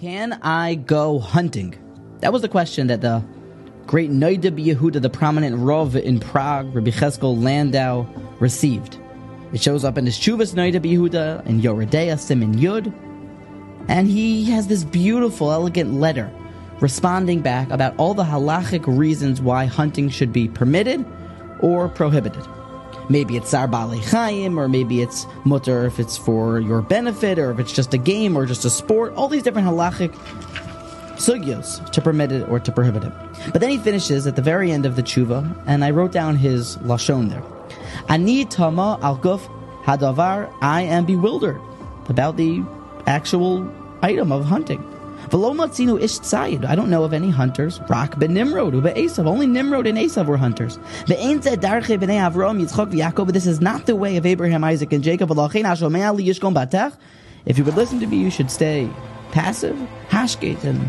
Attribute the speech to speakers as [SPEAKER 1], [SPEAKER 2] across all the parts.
[SPEAKER 1] Can I go hunting? That was the question that the great Noda Yehuda, the prominent Rov in Prague, Rabbi Cheskel Landau, received. It shows up in his Chuvas Noda Yehuda in Yoreh De'ah Simin Yud, and he has this beautiful, elegant letter responding back about all the halachic reasons why hunting should be permitted or prohibited. Maybe it's Tza'ar Ba'alei Chaim, or maybe it's mutter if it's for your benefit, or if it's just a game or just a sport. All these different halachic sugyos to permit it or to prohibit it. But then he finishes at the very end of the tshuva, and I wrote down his lashon there. Ani tama al guf hadavar. I am bewildered about the actual item of hunting. I don't know of any hunters. Rak ben Nimrod ube Esav. Only Nimrod and Esav were hunters. But this is not the way of Abraham, Isaac, and Jacob. If you would listen to me, you should stay passive, hashgate, and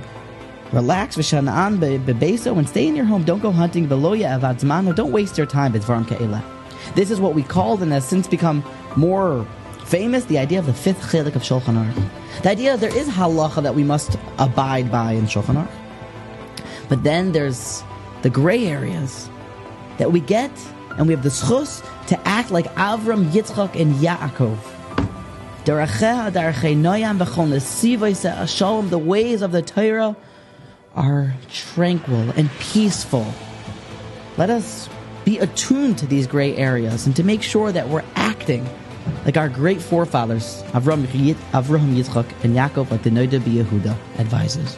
[SPEAKER 1] relax. V'shana'an bebeso and stay in your home. Don't go hunting. Don't waste your time. This is what we called and has since become more famous the idea of the fifth chelek of Shulchan Aruch. The idea that there is halacha that we must abide by in Shulchan Aruch. But then there's the gray areas that we get, and we have the schus to act like Avram, Yitzchak, and Yaakov. The ways of the Torah are tranquil and peaceful. Let us be attuned to these gray areas and to make sure that we're acting like our great forefathers, Avram, Avram Yitzchak, and Yaakov, like the Noda Yehuda advises.